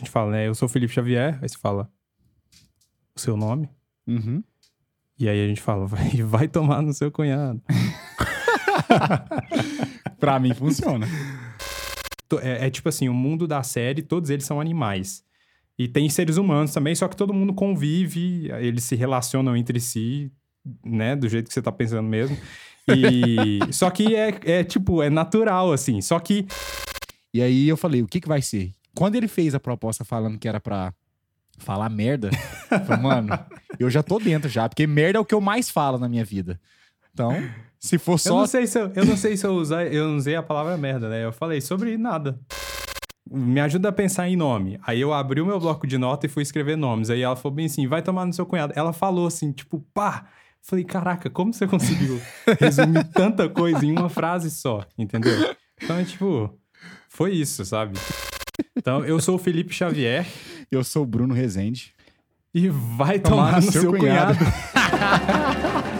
A gente fala, né? Eu sou Felipe Xavier. Aí você fala o seu nome. Uhum. E aí a gente fala, vai, vai tomar no seu cunhado. Pra mim funciona. É, é tipo assim, o mundo da série, todos eles são animais. E tem seres humanos também, só que todo mundo convive, eles se relacionam entre si, né? Do jeito que você tá pensando mesmo. E... só que é, é tipo, é natural, assim. Só que E aí eu falei, o que que vai ser? Quando ele fez a proposta falando que era pra falar merda, eu falei, mano, eu já tô dentro já, porque merda é o que eu mais falo na minha vida. Então, se for Eu só não sei se eu, eu não sei se eu usei, eu não usei a palavra merda, né? Eu falei sobre nada. Me ajuda a pensar em nome. Aí eu abri o meu bloco de nota e fui escrever nomes. Aí ela falou bem assim: vai tomar no seu cunhado. Ela falou assim, tipo, pá. Falei, caraca, como você conseguiu resumir tanta coisa em uma frase só? Entendeu? Então é tipo, foi isso, sabe? Então eu sou o Felipe Xavier eu sou o Bruno Rezende. e vai tomar, no seu, cunhado.